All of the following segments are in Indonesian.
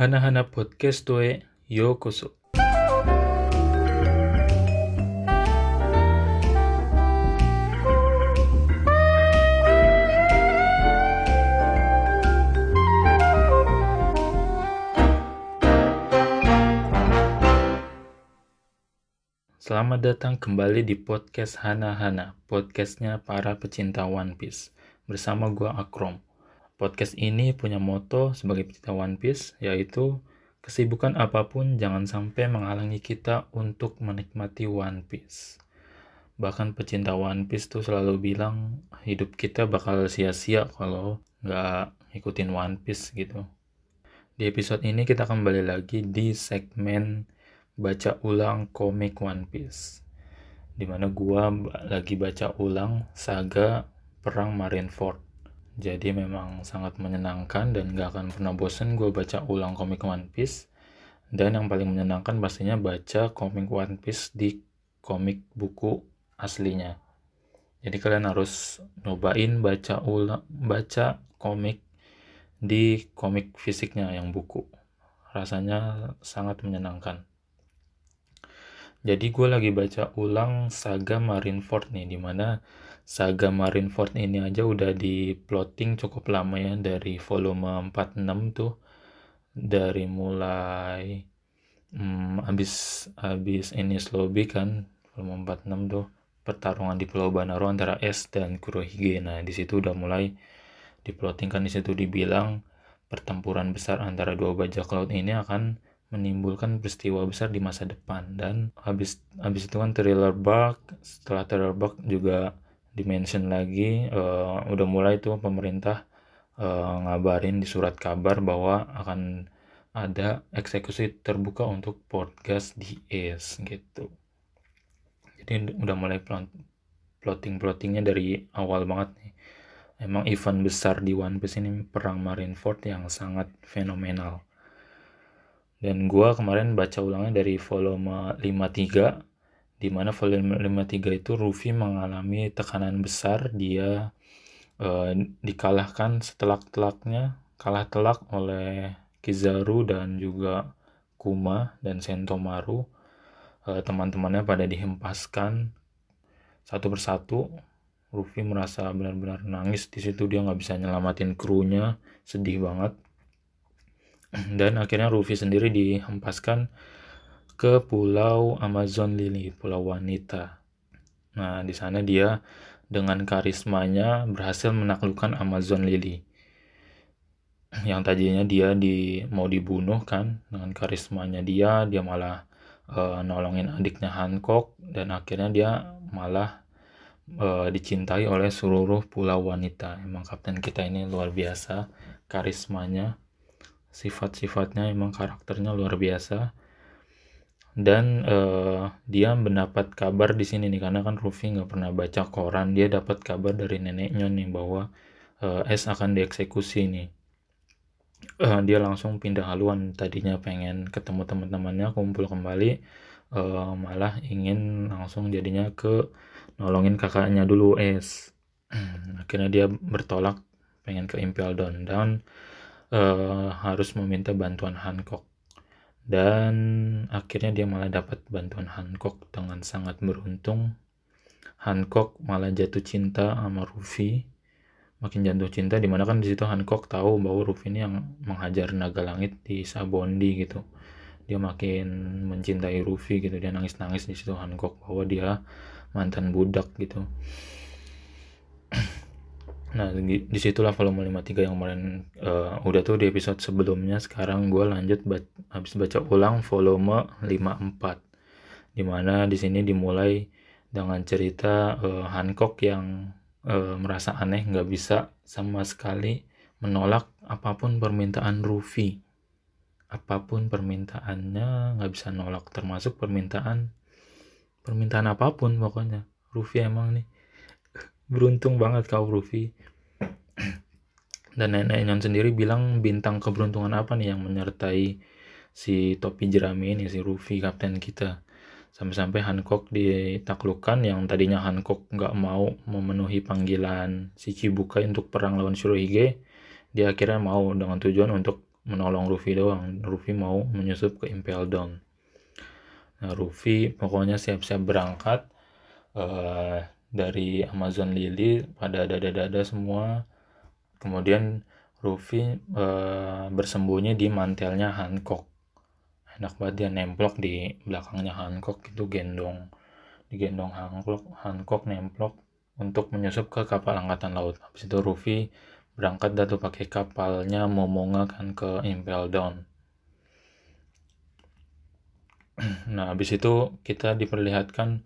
Hana-hana podcast toe yokoso. Selamat datang kembali di podcast Hana Hana, podcastnya para pecinta One Piece. Bersama gua Akrom. Podcast ini punya moto sebagai pecinta One Piece, yaitu kesibukan apa pun jangan sampai menghalangi kita untuk menikmati One Piece. Bahkan pecinta One Piece tuh selalu bilang hidup kita bakal sia-sia kalau nggak ngikutin One Piece gitu. Di episode ini kita kembali lagi di segmen baca ulang komik One Piece. Di mana gua lagi baca ulang saga Perang Marineford. Jadi memang sangat menyenangkan dan gak akan pernah bosen gue baca ulang komik One Piece. Dan yang paling menyenangkan pastinya baca komik One Piece di komik buku aslinya. Jadi kalian harus nyobain baca ulang baca komik di komik fisiknya yang buku. Rasanya sangat menyenangkan. Jadi gue lagi baca ulang saga Marineford nih, di mana saga Marineford ini aja udah di plotting cukup lama ya dari volume 46 tuh dari mulai hmm, abis abis ini Lobby kan volume 46 tuh pertarungan di Pulau Banaro antara S dan Kurohige. Nah di situ udah mulai diplotting kan di situ dibilang pertempuran besar antara dua bajak laut ini akan menimbulkan peristiwa besar di masa depan dan habis habis itu kan thriller bug setelah thriller bug juga dimention lagi uh, udah mulai tuh pemerintah uh, ngabarin di surat kabar bahwa akan ada eksekusi terbuka untuk podcast di es gitu. Jadi udah mulai plotting plottingnya dari awal banget nih. Emang event besar di One Piece ini perang Marineford yang sangat fenomenal. Dan gua kemarin baca ulangnya dari volume 53 di mana volume 53 itu Ruffy mengalami tekanan besar. Dia uh, dikalahkan setelak-telaknya kalah telak oleh Kizaru dan juga Kuma dan Sentomaru. Uh, teman-temannya pada dihempaskan satu persatu. Ruffy merasa benar-benar nangis. Di situ dia nggak bisa nyelamatin krunya. Sedih banget. Dan akhirnya Ruffy sendiri dihempaskan ke pulau Amazon Lily, pulau wanita. Nah, di sana dia dengan karismanya berhasil menaklukkan Amazon Lily. Yang tadinya dia di mau dibunuh kan dengan karismanya dia, dia malah uh, nolongin adiknya Hancock dan akhirnya dia malah uh, dicintai oleh seluruh pulau wanita. Emang kapten kita ini luar biasa karismanya sifat-sifatnya emang karakternya luar biasa dan uh, dia mendapat kabar di sini nih karena kan Ruffy nggak pernah baca koran dia dapat kabar dari neneknya nih bahwa uh, S akan dieksekusi nih. Uh, dia langsung pindah haluan tadinya pengen ketemu teman-temannya kumpul kembali uh, malah ingin langsung jadinya ke nolongin kakaknya dulu S. Akhirnya dia bertolak pengen ke Impel Down dan uh, harus meminta bantuan Hancock dan akhirnya dia malah dapat bantuan Hancock dengan sangat beruntung. Hancock malah jatuh cinta sama Ruffy makin jatuh cinta di mana kan di situ Hancock tahu bahwa Ruffy ini yang menghajar naga langit di Sabondi gitu. Dia makin mencintai Ruffy gitu. Dia nangis nangis di situ Hancock bahwa dia mantan budak gitu Nah, di situlah volume 53 yang kemarin uh, udah tuh di episode sebelumnya. Sekarang gue lanjut ba habis baca ulang volume 54. Di mana di sini dimulai dengan cerita uh, Hancock yang uh, merasa aneh nggak bisa sama sekali menolak apa pun permintaan Ruffy. Apa pun permintaannya nggak bisa nolak termasuk permintaan permintaan apa pun pokoknya. Ruffy emang nih beruntung banget kau Rufi. Dan nenek Nyon sendiri bilang bintang keberuntungan apa nih yang menyertai si topi jerami ini si Rufi kapten kita? Sampai-sampai Hancock ditaklukkan yang tadinya Hancock nggak mau memenuhi panggilan si Chibukai untuk perang lawan Shirohige dia akhirnya mau dengan tujuan untuk menolong Ruffy doang. Ruffy mau menyusup ke Impel Down nah Ruffy pokoknya siap-siap berangkat uh, dari Amazon Lily pada dada-dada semua. Kemudian Ruffy uh, bersembunyi di mantelnya Hancock. Enak banget dia nemplok di belakangnya Hancock itu gendong. Digendong Hancock Hancock nemplok untuk menyusup ke kapal angkatan laut. Habis itu Ruffy berangkat dah pakai kapalnya Momonga kan ke Impel Down. Nah habis itu kita diperlihatkan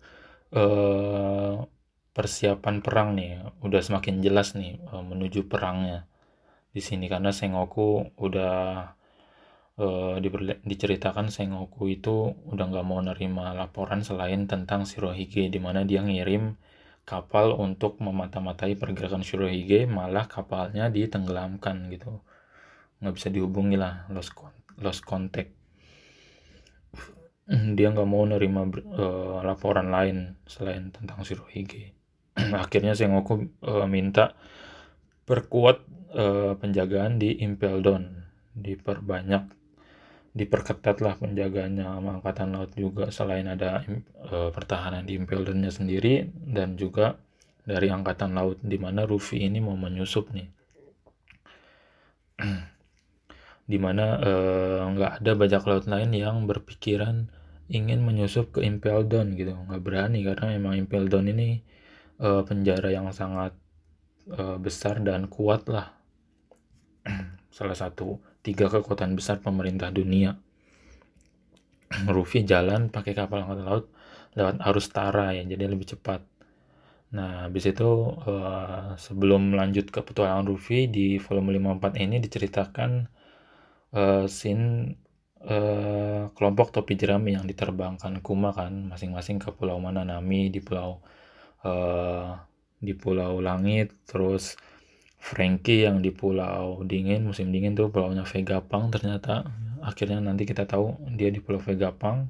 uh, persiapan perang nih udah semakin jelas nih uh, menuju perangnya. Di sini karena Sengoku udah uh, diceritakan Sengoku itu udah nggak mau nerima laporan selain tentang Shirohige di mana dia ngirim kapal untuk memata-matai pergerakan Shirohige malah kapalnya ditenggelamkan gitu. Nggak bisa dihubungi lah lost lost contact. Dia nggak mau nerima uh, laporan lain selain tentang Shirohige akhirnya Sengoku uh, minta perkuat uh, penjagaan di Impel Down. Diperbanyak diperketatlah penjagaannya sama angkatan laut juga selain ada uh, pertahanan di Impel Downnya sendiri dan juga dari angkatan laut di mana Ruffy ini mau menyusup nih. Di mana nggak uh, ada bajak laut lain yang berpikiran ingin menyusup ke Impel Down gitu. Nggak berani karena memang Impel Down ini uh, penjara yang sangat uh, besar dan kuat lah salah satu tiga kekuatan besar pemerintah dunia. Ruffy jalan pakai kapal angkatan laut lewat arus Tara ya, jadi lebih cepat. Nah, habis itu uh, sebelum lanjut ke petualangan Ruffy di volume 54 ini diceritakan uh, scene uh, kelompok topi jerami yang diterbangkan Kuma kan masing-masing ke pulau mana Nami di pulau uh, di pulau langit terus Frankie yang di pulau dingin musim dingin tuh pulaunya Vegapunk ternyata. Akhirnya nanti kita tahu dia di pulau Vegapunk.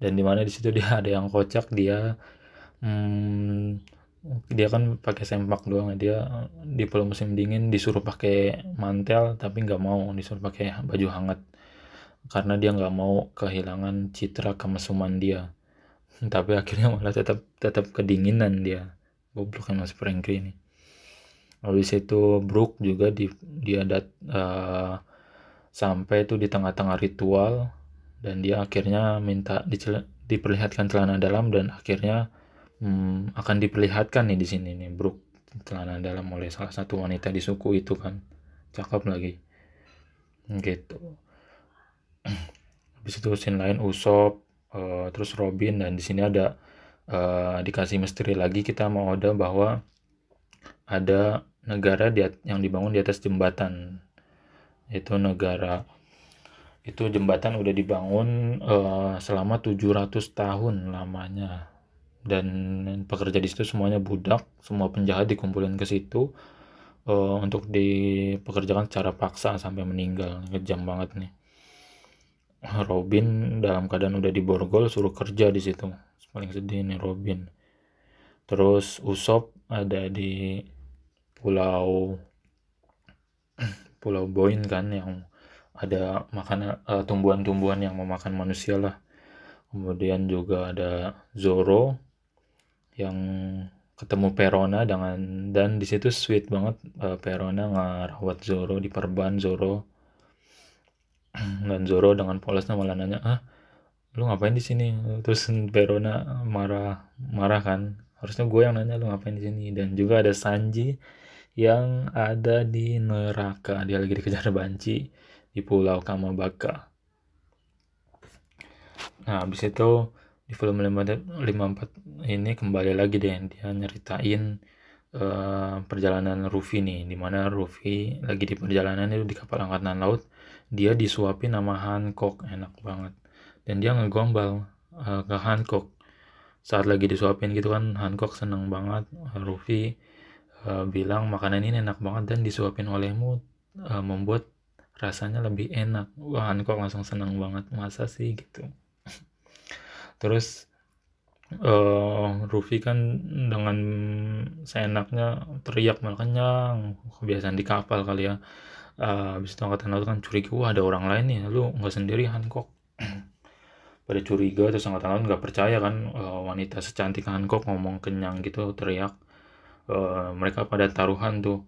Dan di mana di situ dia ada yang kocak dia hmm, dia kan pakai sempak doang dia di pulau musim dingin disuruh pakai mantel tapi nggak mau disuruh pakai baju hangat. Karena dia nggak mau kehilangan citra kemesuman dia tapi akhirnya malah tetap tetap kedinginan dia. Goblok kan mas Frankie ini. Habis itu Brook juga di, dia dat, uh, sampai itu di tengah-tengah ritual. Dan dia akhirnya minta diperlihatkan celana dalam dan akhirnya hmm, akan diperlihatkan nih di sini nih Brook celana dalam oleh salah satu wanita di suku itu kan. Cakep lagi. Gitu. Habis itu scene lain Usop uh, terus Robin dan di sini ada uh, dikasih misteri lagi kita mau ada bahwa ada negara di, yang dibangun di atas jembatan. Itu negara itu jembatan udah dibangun uh, selama 700 tahun lamanya. Dan pekerja di situ semuanya budak semua penjahat dikumpulin ke situ uh, untuk dipekerjakan secara paksa sampai meninggal. Kejam banget nih Robin dalam keadaan udah diborgol suruh kerja di situ. Paling sedih nih Robin. Terus Usop ada di pulau pulau Boyne kan yang ada makanan uh, tumbuhan-tumbuhan yang memakan manusia lah. Kemudian juga ada Zoro yang ketemu Perona dengan dan di situ sweet banget uh, Perona ngerawat Zoro di perban Zoro dan Zoro dengan polosnya malah nanya ah lu ngapain di sini terus Perona marah marah kan harusnya gue yang nanya lu ngapain di sini dan juga ada Sanji yang ada di neraka. Dia lagi dikejar banci di pulau Kamabaka. Nah, habis itu di film 54 ini kembali lagi deh dia nyeritain uh, perjalanan Ruffy nih di mana Ruffy lagi di perjalanan itu di kapal angkatan laut dia disuapin nama Hancock enak banget. Dan dia ngegombal uh, ke Hancock. Saat lagi disuapin gitu kan Hancock seneng banget Ruffy uh, bilang makanan ini enak banget dan disuapin olehmu uh, membuat rasanya lebih enak. Wah kok langsung senang banget masa sih? gitu. Terus uh, Rufi kan dengan seenaknya teriak malah kenyang. Kebiasaan di kapal kali ya uh, habis itu angkatan laut kan curiga wah ada orang lain nih. Lu nggak sendiri Hancock pada curiga terus angkatan laut nggak percaya kan uh, wanita secantik Hancock ngomong kenyang gitu teriak. Uh, mereka pada taruhan tuh.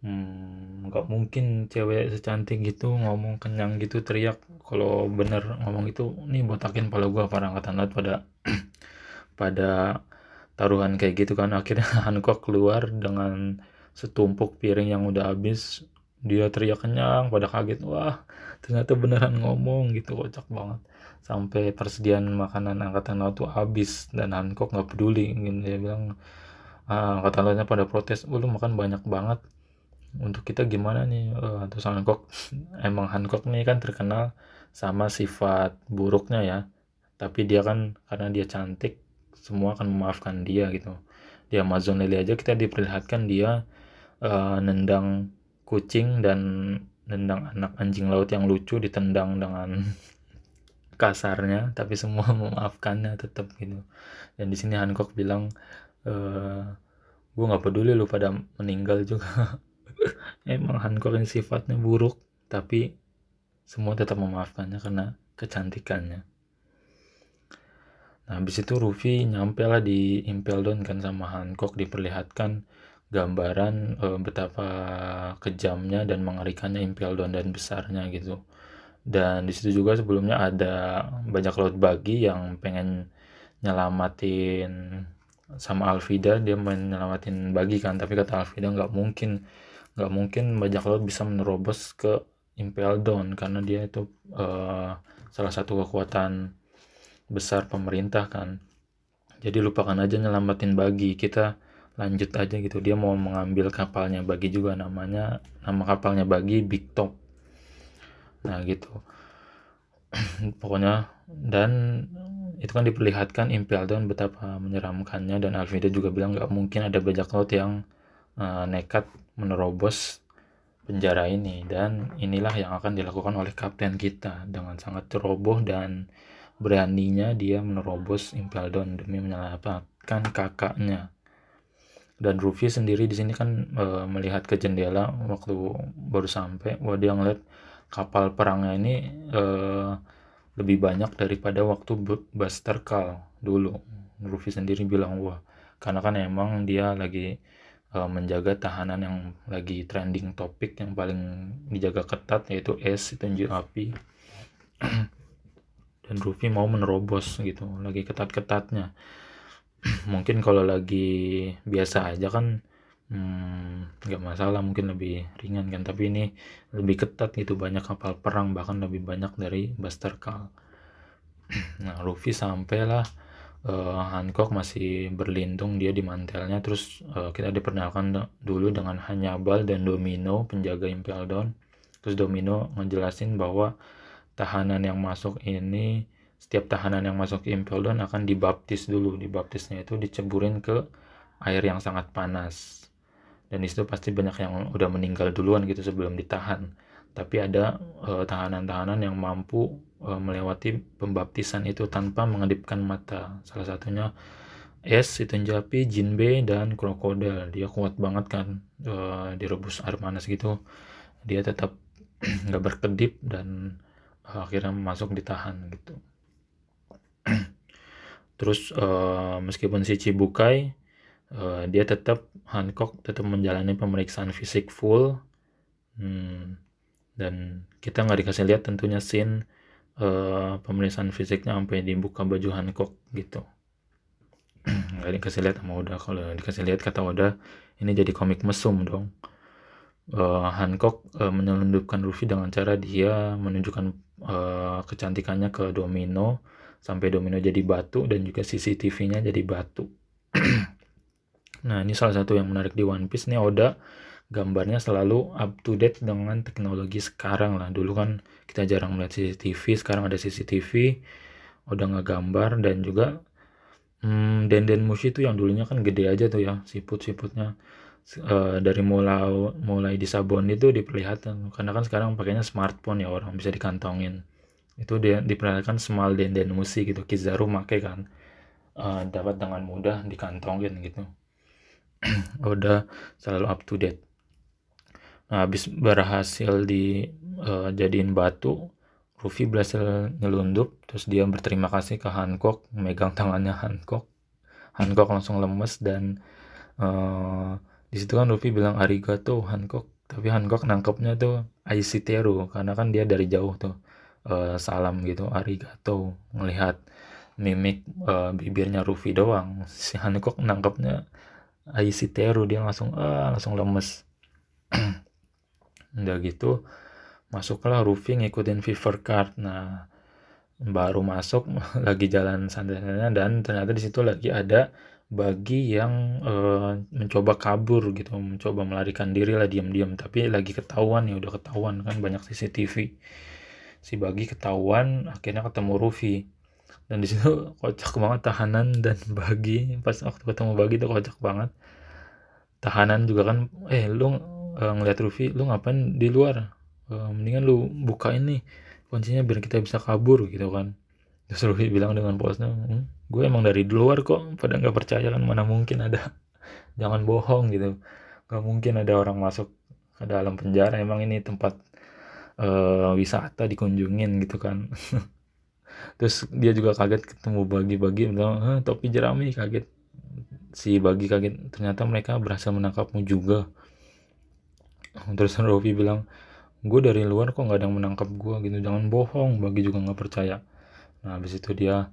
Hmm, nggak hmm, mungkin cewek secantik gitu ngomong kenyang gitu teriak. Kalau bener ngomong itu nih botakin pala gua para angkatan laut pada pada taruhan kayak gitu kan. Akhirnya Hancock keluar dengan setumpuk piring yang udah habis dia teriak kenyang pada kaget wah ternyata beneran ngomong gitu kocak banget. Sampai persediaan makanan angkatan laut tuh habis dan Hancock nggak peduli gitu dia bilang ah, angkatan lautnya pada protes lu makan banyak banget. Untuk kita gimana nih? Uh, terus Hancock emang Hancock nih kan terkenal sama sifat buruknya ya. Tapi dia kan karena dia cantik semua akan memaafkan dia gitu. Di Amazon Lily aja kita diperlihatkan dia uh, nendang kucing dan nendang anak anjing laut yang lucu ditendang dengan kasarnya tapi semua memaafkannya tetap gitu. Dan di sini Hancock bilang e, eh, gue nggak peduli lu pada meninggal juga. Emang Hancock ini sifatnya buruk tapi semua tetap memaafkannya karena kecantikannya. Nah habis itu Ruffy nyampe lah di Impel Down kan sama Hancock diperlihatkan gambaran e, betapa kejamnya dan mengerikannya Impel dan besarnya gitu. Dan di situ juga sebelumnya ada banyak laut bagi yang pengen nyelamatin sama Alvida dia main nyelamatin bagi kan tapi kata Alvida nggak mungkin nggak mungkin bajak laut bisa menerobos ke Impel Down karena dia itu uh, salah satu kekuatan besar pemerintah kan jadi lupakan aja nyelamatin bagi kita lanjut aja gitu. Dia mau mengambil kapalnya bagi juga namanya nama kapalnya bagi Big Top. Nah gitu. Pokoknya dan itu kan diperlihatkan Impel Down betapa menyeramkannya dan Alvida juga bilang nggak mungkin ada bajak laut yang uh, nekat menerobos penjara ini. Dan inilah yang akan dilakukan oleh kapten kita. Dengan sangat ceroboh dan beraninya dia menerobos Impel Down demi menyelamatkan kakaknya dan Rufi sendiri di sini kan e, melihat ke jendela waktu baru sampai wah dia ngeliat kapal perangnya ini e, lebih banyak daripada waktu Buster Call dulu. Rufi sendiri bilang wah karena kan emang dia lagi e, menjaga tahanan yang lagi trending topik yang paling dijaga ketat yaitu es itu api. Dan Rufi mau menerobos gitu lagi ketat-ketatnya mungkin kalau lagi biasa aja kan hmm, nggak hmm, masalah mungkin lebih ringan kan. Tapi ini lebih ketat gitu banyak kapal perang bahkan lebih banyak dari Buster Call nah Luffy sampailah uh, Hancock masih berlindung dia di mantelnya. Terus uh, kita diperkenalkan dulu dengan Hannibal dan Domino penjaga Impel Down terus Domino ngejelasin bahwa tahanan yang masuk ini setiap tahanan yang masuk ke Impel Down akan dibaptis dulu. Dibaptisnya itu diceburin ke air yang sangat panas. Dan di situ pasti banyak yang udah meninggal duluan gitu sebelum ditahan. Tapi ada uh, tahanan-tahanan yang mampu uh, melewati pembaptisan itu tanpa mengedipkan mata. Salah satunya es itu Japi, Jinbe dan krokodil. Dia kuat banget kan uh, direbus air panas gitu. Dia tetap nggak berkedip dan uh, akhirnya masuk ditahan gitu terus uh, meskipun si Cibukai uh, dia tetap Hancock tetap menjalani pemeriksaan fisik full. Hmm, dan kita nggak dikasih lihat tentunya scene uh, pemeriksaan fisiknya sampai dibuka baju Hancock gitu. Nggak dikasih lihat sama Oda. Kalau dikasih lihat kata Oda ini jadi komik mesum dong. Uh, Hancock uh, menyelundupkan Luffy dengan cara dia menunjukkan uh, kecantikannya ke Domino sampai domino jadi batu dan juga CCTV-nya jadi batu. nah, ini salah satu yang menarik di One Piece nih Oda gambarnya selalu up to date dengan teknologi sekarang lah. Dulu kan kita jarang melihat CCTV, sekarang ada CCTV. Oda ngegambar dan juga hmm, Denden Mushi itu yang dulunya kan gede aja tuh ya siput-siputnya. Uh, dari mulai mulai di sabon itu diperlihatkan karena kan sekarang pakainya smartphone ya orang bisa dikantongin itu dia diperlihatkan small denden musi gitu Kizaru make kan. Uh, dapat dengan mudah dikantongin gitu. Udah selalu up to date. Nah, habis berhasil dijadiin uh, batu Ruffy berhasil nyelundup terus dia berterima kasih ke Hancock megang tangannya Hancock. Hancock langsung lemes dan uh, di situ kan Ruffy bilang arigato Hancock. Tapi Hancock nangkepnya tuh Aishiteru karena kan dia dari jauh tuh uh, salam gitu arigato melihat mimik uh, bibirnya Ruffy doang. Si Hancock nangkepnya Aishiteru dia langsung uh, langsung lemes. Udah gitu masuklah Ruffy ngikutin Fever Card. Nah baru masuk lagi jalan santai-santainya dan ternyata di situ lagi ada bagi yang uh, mencoba kabur gitu mencoba melarikan diri lah diam-diam. Tapi lagi ketahuan ya udah ketahuan kan banyak CCTV si bagi ketahuan akhirnya ketemu Ruffy dan di situ kocak banget tahanan dan bagi. Pas waktu ketemu bagi tuh kocak banget. Tahanan juga kan eh lu uh, ngeliat Ruffy lu ngapain di luar? Uh, mendingan lu buka ini kuncinya biar kita bisa kabur gitu kan. Terus Ruhi bilang dengan polosnya hm, gue emang dari luar kok pada nggak percaya kan mana mungkin ada. Jangan bohong gitu. Nggak mungkin ada orang masuk ke dalam penjara emang ini tempat uh, wisata dikunjungin gitu kan. Terus dia juga kaget ketemu bagi-bagi bilang topi jerami kaget. Si bagi kaget ternyata mereka berhasil menangkapmu juga. Terus Rofi bilang gue dari luar kok nggak ada yang menangkap gue gitu jangan bohong bagi juga nggak percaya. Nah habis itu dia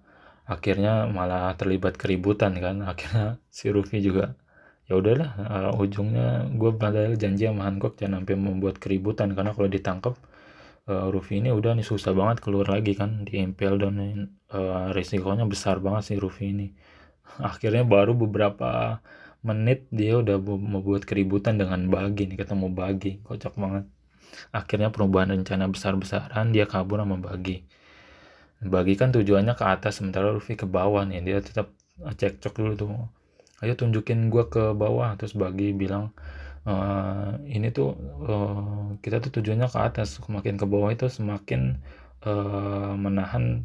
akhirnya malah terlibat keributan kan. Akhirnya si Rufi juga ya udahlah uh, ujungnya gue padahal janji sama Hancock jangan sampai membuat keributan karena kalau ditangkap uh, Rufi ini udah nih susah banget keluar lagi kan di impel dan uh, risikonya besar banget sih Rufi ini akhirnya baru beberapa menit dia udah membuat keributan dengan Bagi nih ketemu Bagi kocak banget Akhirnya perubahan rencana besar-besaran dia kabur sama Bagi. Bagi kan tujuannya ke atas sementara Luffy ke bawah nih. Dia tetap cekcok dulu tuh. Ayo tunjukin gua ke bawah terus Bagi bilang e, ini tuh uh, kita tuh tujuannya ke atas. Semakin ke bawah itu semakin uh, menahan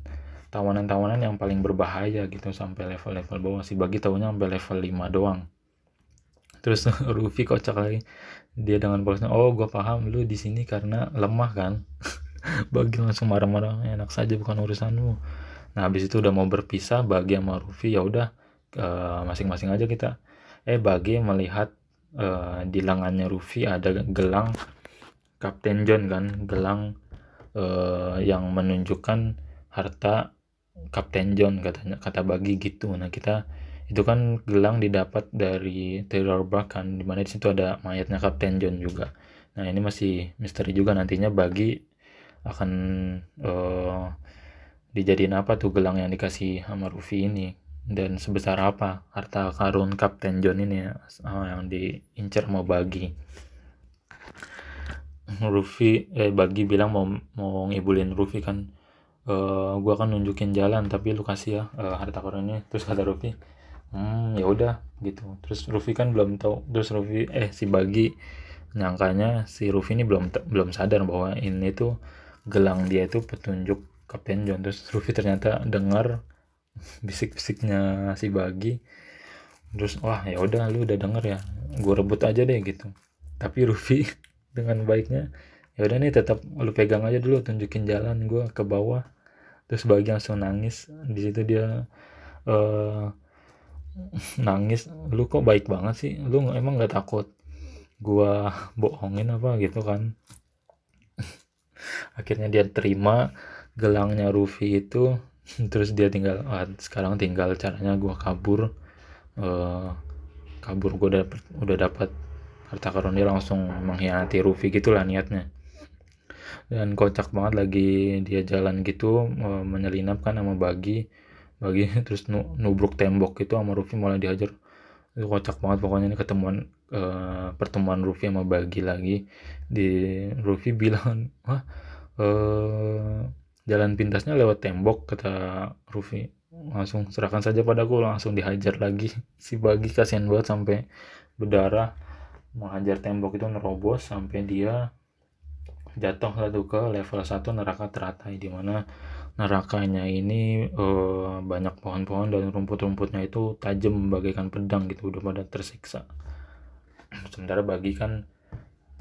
tawanan-tawanan yang paling berbahaya gitu sampai level-level bawah si Bagi tahunya sampai level 5 doang. Terus Ruffy kocak lagi. Dia dengan polosnya oh gue paham. Lu di sini karena lemah kan? Bagi langsung marah-marah enak saja bukan urusanmu. Nah habis itu udah mau berpisah bagi sama Rufi ya udah uh, masing-masing aja kita eh bagi melihat uh, di lengannya Rufi ada gelang Kapten John kan gelang uh, yang menunjukkan harta Kapten John katanya kata bagi gitu. Nah kita itu kan gelang didapat dari Terror Bark kan di mana di situ ada mayatnya Kapten John juga. Nah ini masih misteri juga nantinya bagi akan uh, dijadiin apa tuh gelang yang dikasih sama Ruffy ini dan sebesar apa harta karun Kapten John ini ya, uh, yang diincar mau bagi? Ruffy eh bagi bilang mau mau ngibulin Ruffy kan uh, gua akan nunjukin jalan tapi lu kasih ya uh, harta karun ini. Terus kata Ruffy hmm ya udah gitu. Terus Rufi kan belum tahu terus Rufi eh si Bagi nyangkanya si Rufi ini belum belum sadar bahwa ini tuh gelang dia itu petunjuk Kapten John. Terus Rufi ternyata dengar bisik-bisiknya si Bagi. Terus wah ya udah lu udah denger ya gue rebut aja deh gitu. Tapi Rufi dengan baiknya ya udah nih tetap lu pegang aja dulu tunjukin jalan gue ke bawah. Terus Bagi langsung nangis. Di situ dia uh, nangis lu kok baik banget sih? Lu emang nggak takut gua bohongin apa? Gitu kan. Akhirnya dia terima gelangnya Rufi itu terus dia tinggal ah, sekarang tinggal caranya gua kabur. Uh, kabur gua udah udah dapat harta karun dia langsung mengkhianati Rufi gitulah niatnya. Dan kocak banget lagi dia jalan gitu uh, menyelinap kan sama bagi. Bagi terus nu, nubruk tembok itu sama Rufi malah dihajar. Itu kocak banget pokoknya ini ketemuan uh, pertemuan Rufi sama Bagi lagi. Di Rufi bilang wah uh, jalan pintasnya lewat tembok kata Rufi langsung serahkan saja padaku langsung dihajar lagi. Si Bagi kasihan banget sampai berdarah. Menghajar tembok itu nerobos sampai dia jatuh satu ke level 1 neraka teratai di mana nerakanya ini uh, banyak pohon-pohon dan rumput-rumputnya itu tajam bagaikan pedang gitu udah pada tersiksa. Sementara bagi kan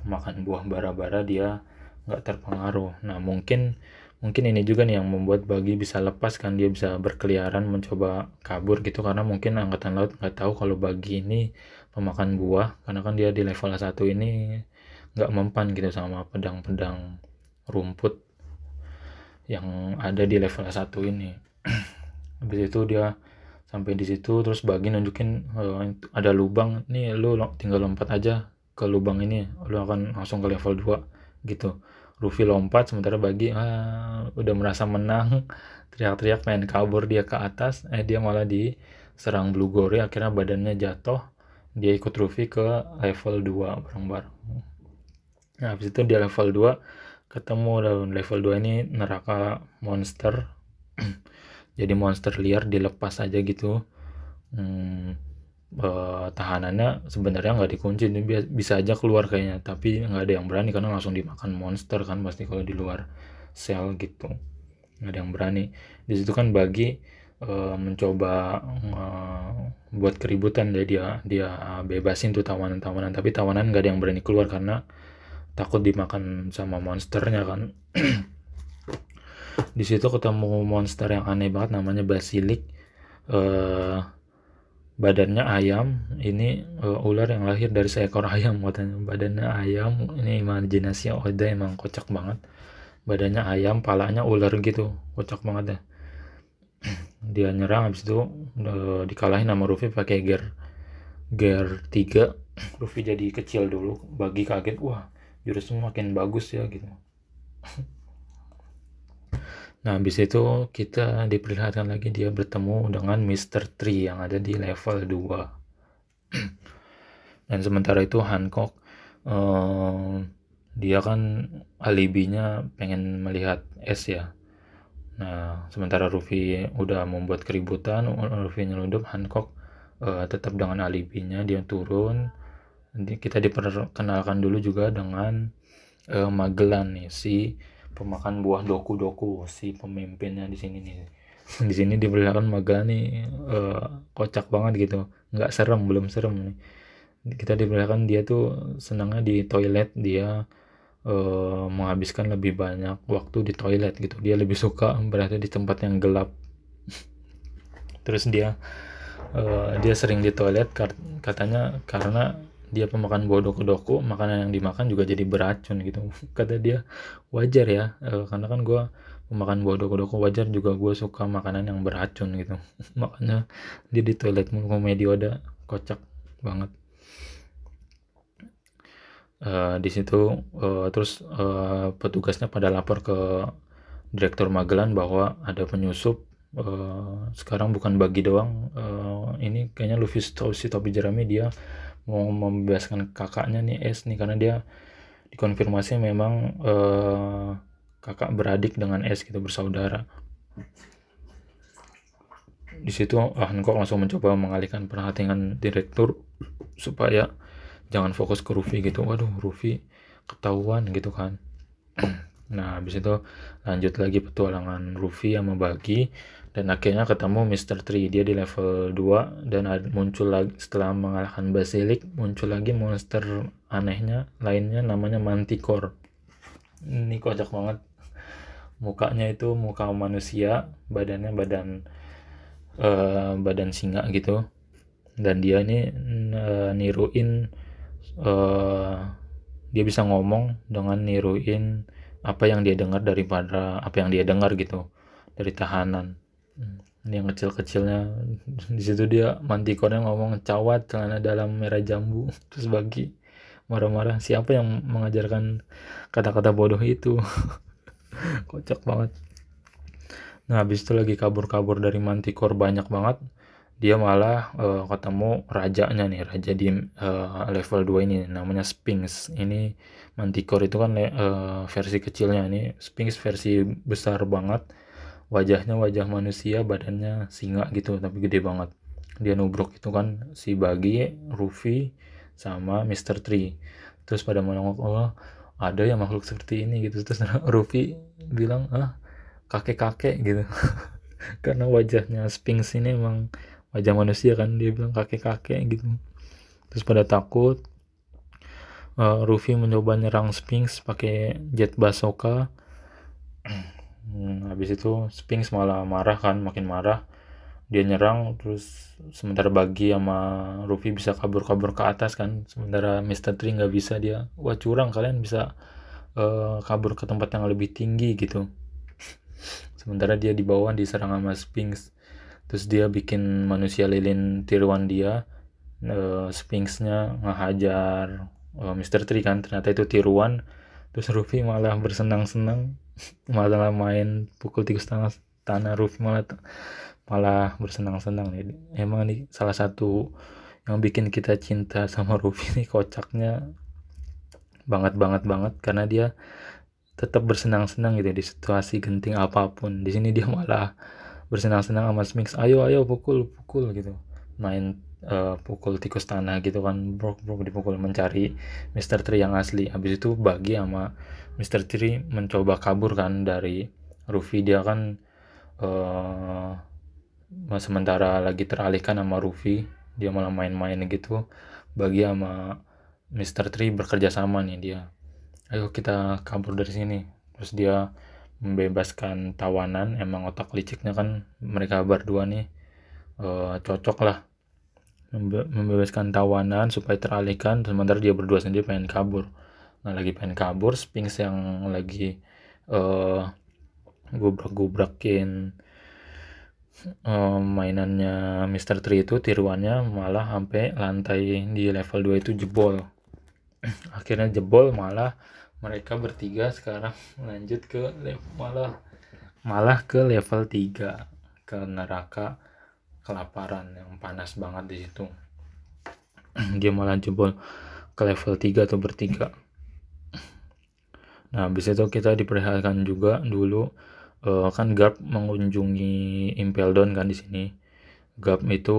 makan buah bara-bara dia nggak terpengaruh. Nah mungkin mungkin ini juga nih yang membuat bagi bisa lepas kan dia bisa berkeliaran mencoba kabur gitu. Karena mungkin angkatan laut nggak tahu kalau bagi ini pemakan buah. Karena kan dia di level 1 ini nggak mempan gitu sama pedang-pedang rumput yang ada di level 1 ini. Habis itu dia sampai di situ terus bagi nunjukin uh, ada lubang. Nih lu tinggal lompat aja ke lubang ini. Lu akan langsung ke level 2 gitu Ruffy lompat sementara bagi ah, udah merasa menang. Teriak-teriak main kabur dia ke atas. Eh dia malah diserang Blue Gory. Akhirnya badannya jatuh. Dia ikut Ruffy ke level 2 bareng-bareng. Nah habis itu dia level 2 ketemu dalam level 2 ini neraka monster. Jadi monster liar dilepas aja gitu. Hmm, uh, tahanannya sebenarnya nggak dikunci bisa aja keluar kayaknya tapi nggak ada yang berani karena langsung dimakan monster kan pasti kalau di luar sel gitu. Nggak ada yang berani. Di situ kan bagi uh, mencoba uh, buat keributan dia dia dia bebasin tuh tawanan-tawanan tapi tawanan nggak ada yang berani keluar karena takut dimakan sama monsternya kan. Di situ ketemu monster yang aneh banget namanya basilik. Uh, badannya ayam. Ini uh, ular yang lahir dari seekor ayam katanya. Badannya ayam. Ini imajinasi Oda emang kocak banget. Badannya ayam palanya ular gitu. Kocak banget ya. Dia nyerang habis itu uh, dikalahin sama Ruffy pakai gear gear 3 Ruffy jadi kecil dulu bagi kaget wah jurusnya makin bagus ya gitu Nah, habis itu kita diperlihatkan lagi dia bertemu dengan Mr. Tree yang ada di level 2. Dan sementara itu Hancock uh, dia kan alibinya pengen melihat S ya. Nah, sementara Ruffy udah membuat keributan, Ruffy nyelundup, Hancock uh, tetap dengan alibinya dia turun. Kita diperkenalkan dulu juga dengan uh, Magellan nih si pemakan buah doku-doku si pemimpinnya di sini nih. Di sini diperlihatkan Maga nih uh, kocak banget gitu. Nggak serem belum serem nih. Kita diperlihatkan dia tuh senangnya di toilet. Dia uh, menghabiskan lebih banyak waktu di toilet gitu. Dia lebih suka berada di tempat yang gelap. Terus dia uh, dia sering di toilet katanya karena dia pemakan buah doku-doku makanan yang dimakan juga jadi beracun gitu. Kata dia wajar ya e, karena kan gue pemakan buah doku-doku wajar juga gue suka makanan yang beracun gitu. Makanya dia di toilet mulu komedi ada kocak banget. E, di situ e, terus e, petugasnya pada lapor ke direktur Magelan bahwa ada penyusup uh, sekarang bukan bagi doang uh, ini kayaknya Luffy si topi jerami dia mau membebaskan kakaknya nih S nih. Karena dia dikonfirmasi memang uh, kakak beradik dengan S gitu bersaudara. Di situ Hancock langsung mencoba mengalihkan perhatian direktur supaya jangan fokus ke Ruffy gitu. Waduh Ruffy ketahuan gitu kan. Nah habis itu lanjut lagi petualangan Ruffy yang membagi dan akhirnya ketemu Mr. Tree dia di level 2 dan muncul lagi setelah mengalahkan Basilic muncul lagi monster anehnya lainnya namanya Manticore. Ini kocak banget. Mukanya itu muka manusia badannya badan uh, badan singa gitu. Dan dia ini uh, niruin uh, dia bisa ngomong dengan niruin apa yang dia dengar daripada apa yang dia dengar gitu dari tahanan yang kecil-kecilnya. Di situ dia mantikornya ngomong cawat celana dalam merah jambu. Terus bagi marah-marah siapa yang mengajarkan kata-kata bodoh itu? Kocak banget. Nah habis itu lagi kabur-kabur dari mantikor banyak banget. Dia malah uh, ketemu rajanya nih raja di uh, level 2 ini namanya Sphinx. Ini mantikor itu kan uh, versi kecilnya. Ini Sphinx versi besar banget wajahnya wajah manusia badannya singa gitu tapi gede banget. Dia nubruk itu kan si Bagi, Ruffy sama Mr. Tree. Terus pada menengok oh ada ya makhluk seperti ini gitu. Terus Ruffy bilang ah kakek-kakek gitu. Karena wajahnya Sphinx ini emang wajah manusia kan dia bilang kakek-kakek gitu. Terus pada takut uh, Ruffy mencoba nyerang Sphinx pakai jet bazooka hmm, habis itu Sphinx malah marah kan makin marah dia nyerang terus sementara bagi sama Ruffy bisa kabur-kabur ke atas kan sementara Mr. Tree nggak bisa dia wah curang kalian bisa uh, kabur ke tempat yang lebih tinggi gitu sementara dia di bawah diserang sama Sphinx terus dia bikin manusia lilin tiruan dia uh, Sphinxnya ngehajar uh, Mr. Tree kan ternyata itu tiruan terus Ruffy malah bersenang-senang. Malah main pukul tiga setengah tanah. Ruffy malah malah bersenang-senang emang nih salah satu yang bikin kita cinta sama Ruby nih kocaknya banget banget banget. Karena dia tetap bersenang-senang gitu di situasi genting apa pun. Di sini dia malah bersenang-senang sama Smix ayo ayo pukul pukul gitu. Main uh, pukul tikus tanah gitu kan brok brok dipukul mencari Mr. Tree yang asli habis itu bagi sama Mr. Tree mencoba kabur kan dari Ruffy dia kan uh, sementara lagi teralihkan sama Ruffy dia malah main-main gitu bagi sama Mr. Tree bekerja sama nih dia ayo kita kabur dari sini terus dia membebaskan tawanan emang otak liciknya kan mereka berdua nih uh, cocok lah Membe membebaskan tawanan supaya teralihkan sementara dia berdua sendiri pengen kabur nah lagi pengen kabur Sphinx yang lagi uh, gubrak-gubrakin um, mainannya Mr. Tree itu tiruannya malah sampai lantai di level 2 itu jebol akhirnya jebol malah mereka bertiga sekarang lanjut ke malah malah ke level 3 ke neraka kelaparan yang panas banget di situ dia malah jebol ke level 3 atau bertiga nah habis itu kita diperlihatkan juga dulu uh, kan Garp mengunjungi Impel Down kan di sini. Garp itu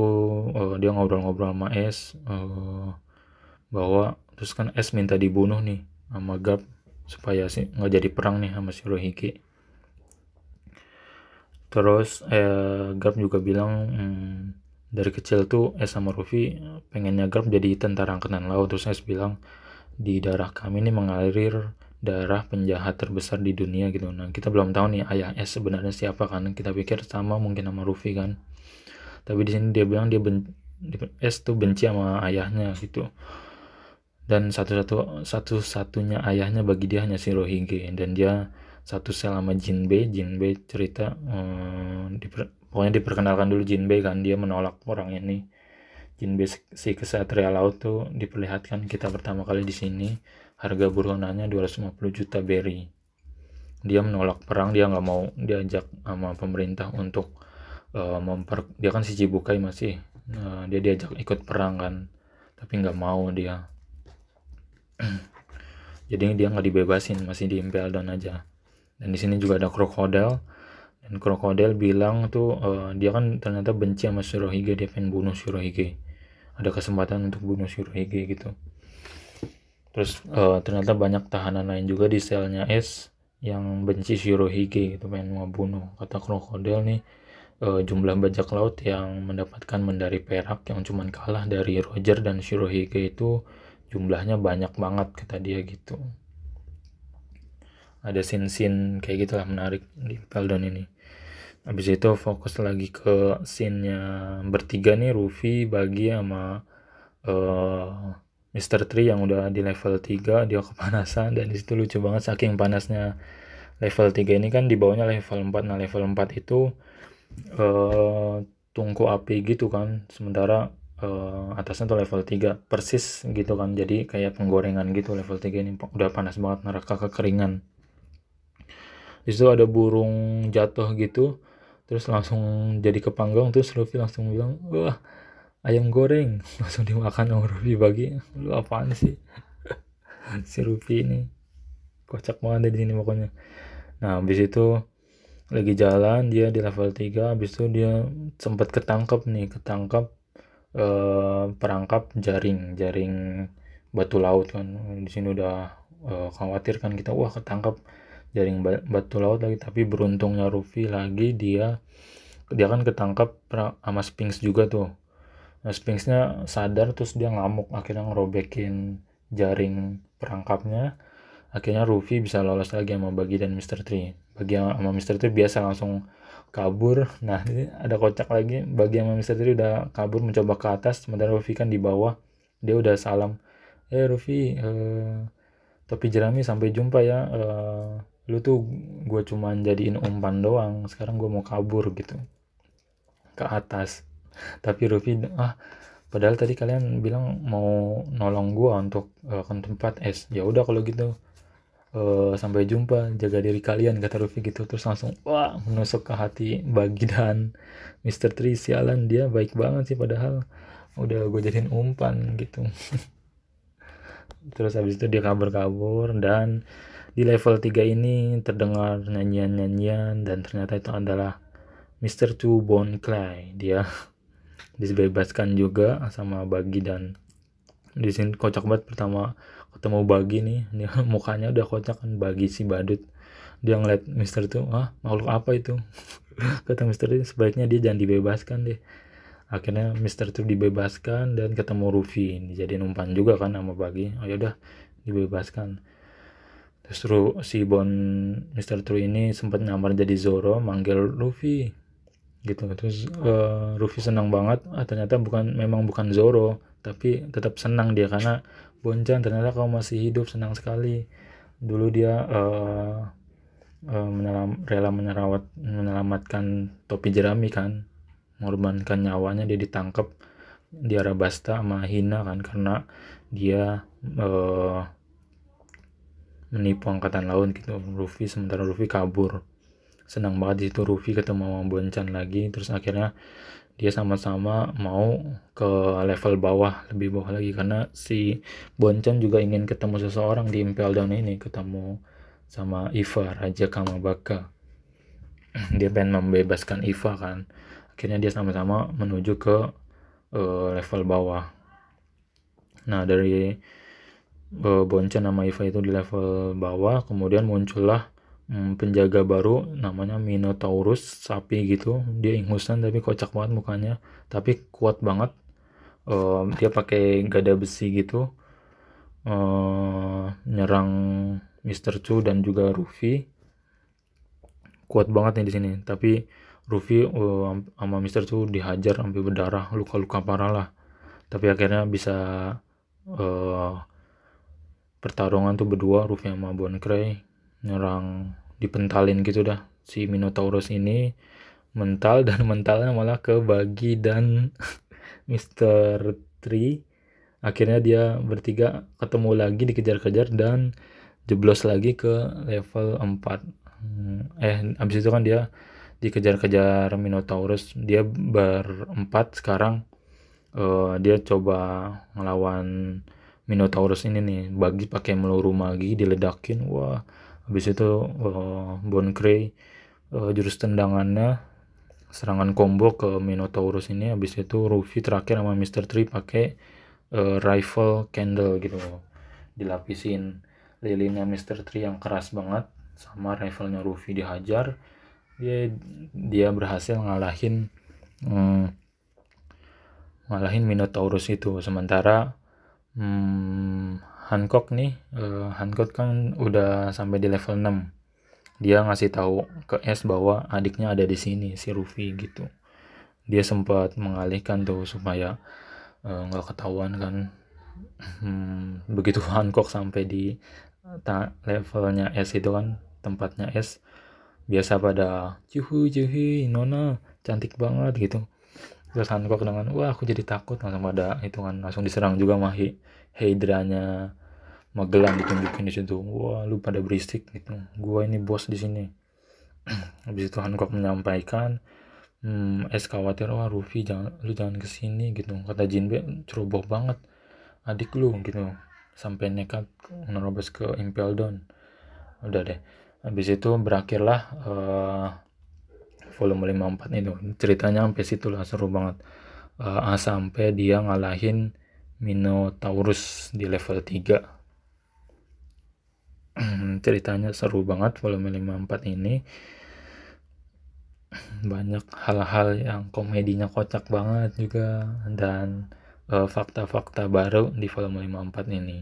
uh, dia ngobrol-ngobrol sama S uh, bahwa terus kan S minta dibunuh nih sama Garp supaya sih nggak jadi perang nih sama Shirohige. Terus eh, Garp juga bilang hmm, dari kecil tuh S sama Ruffy pengennya Garp jadi tentara angkatan laut terus S bilang di darah kami ini mengalir darah penjahat terbesar di dunia gitu. Nah, kita belum tahu nih ayah S sebenarnya siapa kan. Kita pikir sama mungkin sama Ruffy kan. Tapi di sini dia bilang dia ben, S tuh benci sama ayahnya gitu. Dan satu-satu satu-satunya ayahnya bagi dia hanya si Rohige dan dia satu sel sama Jinbei. Jinbei cerita hmm, diper, pokoknya diperkenalkan dulu Jinbei kan. Dia menolak orang ini. Jinbei si kesatria laut tuh diperlihatkan kita pertama kali di sini. Harga buronannya 250 juta berry dia menolak perang. Dia nggak mau diajak sama pemerintah untuk uh, memper dia kan si Cibukai masih uh, dia diajak ikut perang kan. Tapi nggak mau dia. Jadi dia nggak dibebasin. Masih di Impel Down aja dan di sini juga ada krokodil. Dan krokodil bilang tuh uh, dia kan ternyata benci sama Shirohige dia pengen bunuh Shirohige. Ada kesempatan untuk bunuh Shirohige gitu. Terus uh, ternyata banyak tahanan lain juga di selnya S yang benci Shirohige gitu pengen mau bunuh kata krokodil nih uh, jumlah bajak laut yang mendapatkan mendari perak yang cuman kalah dari Roger dan Shirohige itu jumlahnya banyak banget kata dia gitu ada scene-scene kayak gitulah menarik di Peldon ini. Habis itu fokus lagi ke scene-nya bertiga nih Ruffy bagi sama uh, Mr. Tree yang udah di level 3 dia kepanasan dan di situ lucu banget saking panasnya level 3 ini kan di bawahnya level 4 nah level 4 itu uh, tungku api gitu kan sementara uh, atasnya tuh level 3 persis gitu kan. Jadi kayak penggorengan gitu level 3 ini udah panas banget neraka kekeringan di situ ada burung jatuh gitu terus langsung jadi kepanggang terus Luffy langsung bilang wah ayam goreng. Langsung dimakan sama Rufi bagi lu apaan sih? Si Rufi ini kocak banget di sini pokoknya. Nah habis itu lagi jalan dia di level 3 habis itu dia sempat ketangkep nih ketangkep eh, perangkap jaring jaring batu laut kan. Di sini udah eh, khawatir kan kita wah ketangkep jaring batu laut lagi tapi beruntungnya Rufi lagi dia dia kan ketangkap sama Sphinx juga tuh nah, Sphinxnya sadar terus dia ngamuk akhirnya ngerobekin jaring perangkapnya akhirnya Ruffy bisa lolos lagi sama Bagi dan Mr. Tree Bagi sama Mr. Tree biasa langsung kabur nah ini ada kocak lagi Bagi sama Mr. Tree udah kabur mencoba ke atas sementara Ruffy kan di bawah dia udah salam eh Ruffy eh, topi jerami sampai jumpa ya eh, lu tuh gue cuman jadiin umpan doang sekarang gue mau kabur gitu. Ke atas. Tapi Ruffy ah padahal tadi kalian bilang mau nolong gue untuk uh, ke tempat es. Ya udah kalau gitu uh, sampai jumpa jaga diri kalian kata Ruffy gitu. Terus langsung wah menusuk ke hati Bagi dan Mr. Tree sialan dia baik banget sih padahal udah gue jadiin umpan gitu. Terus habis itu dia kabur-kabur dan di level 3 ini terdengar nyanyian-nyanyian dan ternyata itu adalah Mr. Two Bone Clay. Dia dibebaskan juga sama Bagi dan di sini kocak banget pertama ketemu Bagi nih. Dia mukanya udah kocak kan Bagi si badut. Dia ngeliat Mister tuh ah makhluk apa itu? Kata Mister itu sebaiknya dia jangan dibebaskan deh. Akhirnya Mister tuh dibebaskan dan ketemu Ruffy dijadiin umpan juga kan sama Bagi oh yaudah dibebaskan terus si Bon Mister True ini sempat nyamar jadi Zoro manggil Luffy. Gitu. Terus uh, Luffy senang banget. Ah, ternyata bukan memang bukan Zoro tapi tetap senang dia. Karena Bonchan ternyata kau masih hidup senang sekali. Dulu dia uh, uh, menyelam, rela menyerawat menyelamatkan topi jerami kan. Mengorbankan nyawanya dia ditangkap di Arabasta sama Hina kan. Karena dia uh, menipu angkatan laut gitu. Luffy sementara Luffy kabur. Senang banget di situ Ruffy ketemu sama Bonchan lagi. Terus akhirnya dia sama-sama mau ke level bawah lebih bawah lagi. Karena si Bonchan juga ingin ketemu seseorang di Impel Down ini. Ketemu sama Iva Raja Kamabaka. Dia pengen membebaskan Iva kan. Akhirnya dia sama-sama menuju ke uh, level bawah. Nah dari uh, Bonchan sama Iva itu di level bawah kemudian muncullah hmm, penjaga baru namanya Minotaurus sapi gitu dia ingusan tapi kocak banget mukanya tapi kuat banget uh, dia pakai gada besi gitu uh, nyerang Mr. Chu dan juga Ruffy kuat banget nih di sini tapi Ruffy uh, sama Mr. Chu dihajar sampai berdarah luka-luka parah lah tapi akhirnya bisa uh, pertarungan tuh berdua Ruffy sama Bon Cray nyerang dipentalin gitu dah. Si Minotaurus ini mental dan mentalnya malah ke Bagi dan Mr. Tree akhirnya dia bertiga ketemu lagi dikejar-kejar dan jeblos lagi ke level 4 hmm, eh abis itu kan dia dikejar-kejar Minotaurus. Dia berempat sekarang. Uh, dia coba ngelawan Minotaurus ini nih bagi pakai meluru magi diledakin wah habis itu uh, Bon Cray uh, jurus tendangannya serangan combo ke Minotaurus ini habis itu Ruffy terakhir sama Mr. Tree pakai uh, rifle candle gitu dilapisin lilinnya Mr. Tree yang keras banget sama riflenya Ruffy dihajar dia dia berhasil ngalahin um, ngalahin Minotaurus itu sementara um, Hancock nih uh, Hancock kan udah sampai di level 6 dia ngasih tahu ke S bahwa adiknya ada di sini si Ruffy gitu. Dia sempat mengalihkan tuh supaya eh, nggak uh, ketahuan kan. Hmm, begitu Hancock sampai di levelnya S itu kan tempatnya S biasa pada cuhu cuhu nona cantik banget gitu terus Hancock dengan wah aku jadi takut. Langsung pada itu kan langsung diserang juga mahi Hydranya Magelang ditunjukin di situ. Wah lu pada berisik gitu. Gua ini bos di sini. Habis itu Hancock menyampaikan hmm, es khawatir wah Rufi jangan lu jangan ke sini gitu. Kata Jinbe ceroboh banget adik lu gitu. Sampai nekat menerobos ke Impel Down. Udah deh. Habis itu berakhirlah uh, volume 54 itu. Ceritanya sampai situ lah seru banget. Uh, sampai dia ngalahin Minotaurus di level 3 ceritanya seru banget volume 54 ini. Banyak hal-hal yang komedinya kocak banget juga dan eh, fakta-fakta baru di volume 54 ini.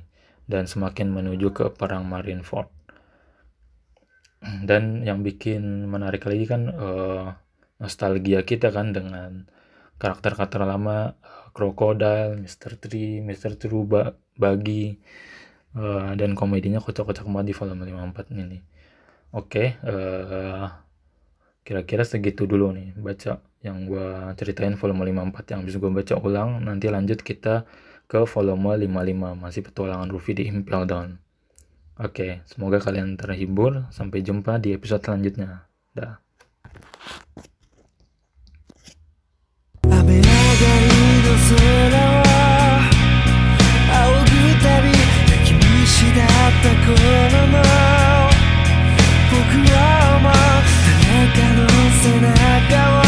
Dan semakin menuju ke perang Marineford. Dan yang bikin menarik lagi kan uh, nostalgia kita kan dengan karakter-karakter lama Crocodile, Mr. Tree, Mr. Truba, Bagi, uh, dan komedinya kocak-kocak banget di volume 54 ini. Oke, uh, kira-kira segitu dulu nih baca yang gue ceritain volume 54 yang bisa gue baca ulang nanti lanjut kita ke volume 55 masih petualangan Ruffy di Impel Down Oke, semoga kalian terhibur. Sampai jumpa di episode selanjutnya. Dah. 僕は思うあなたの背中を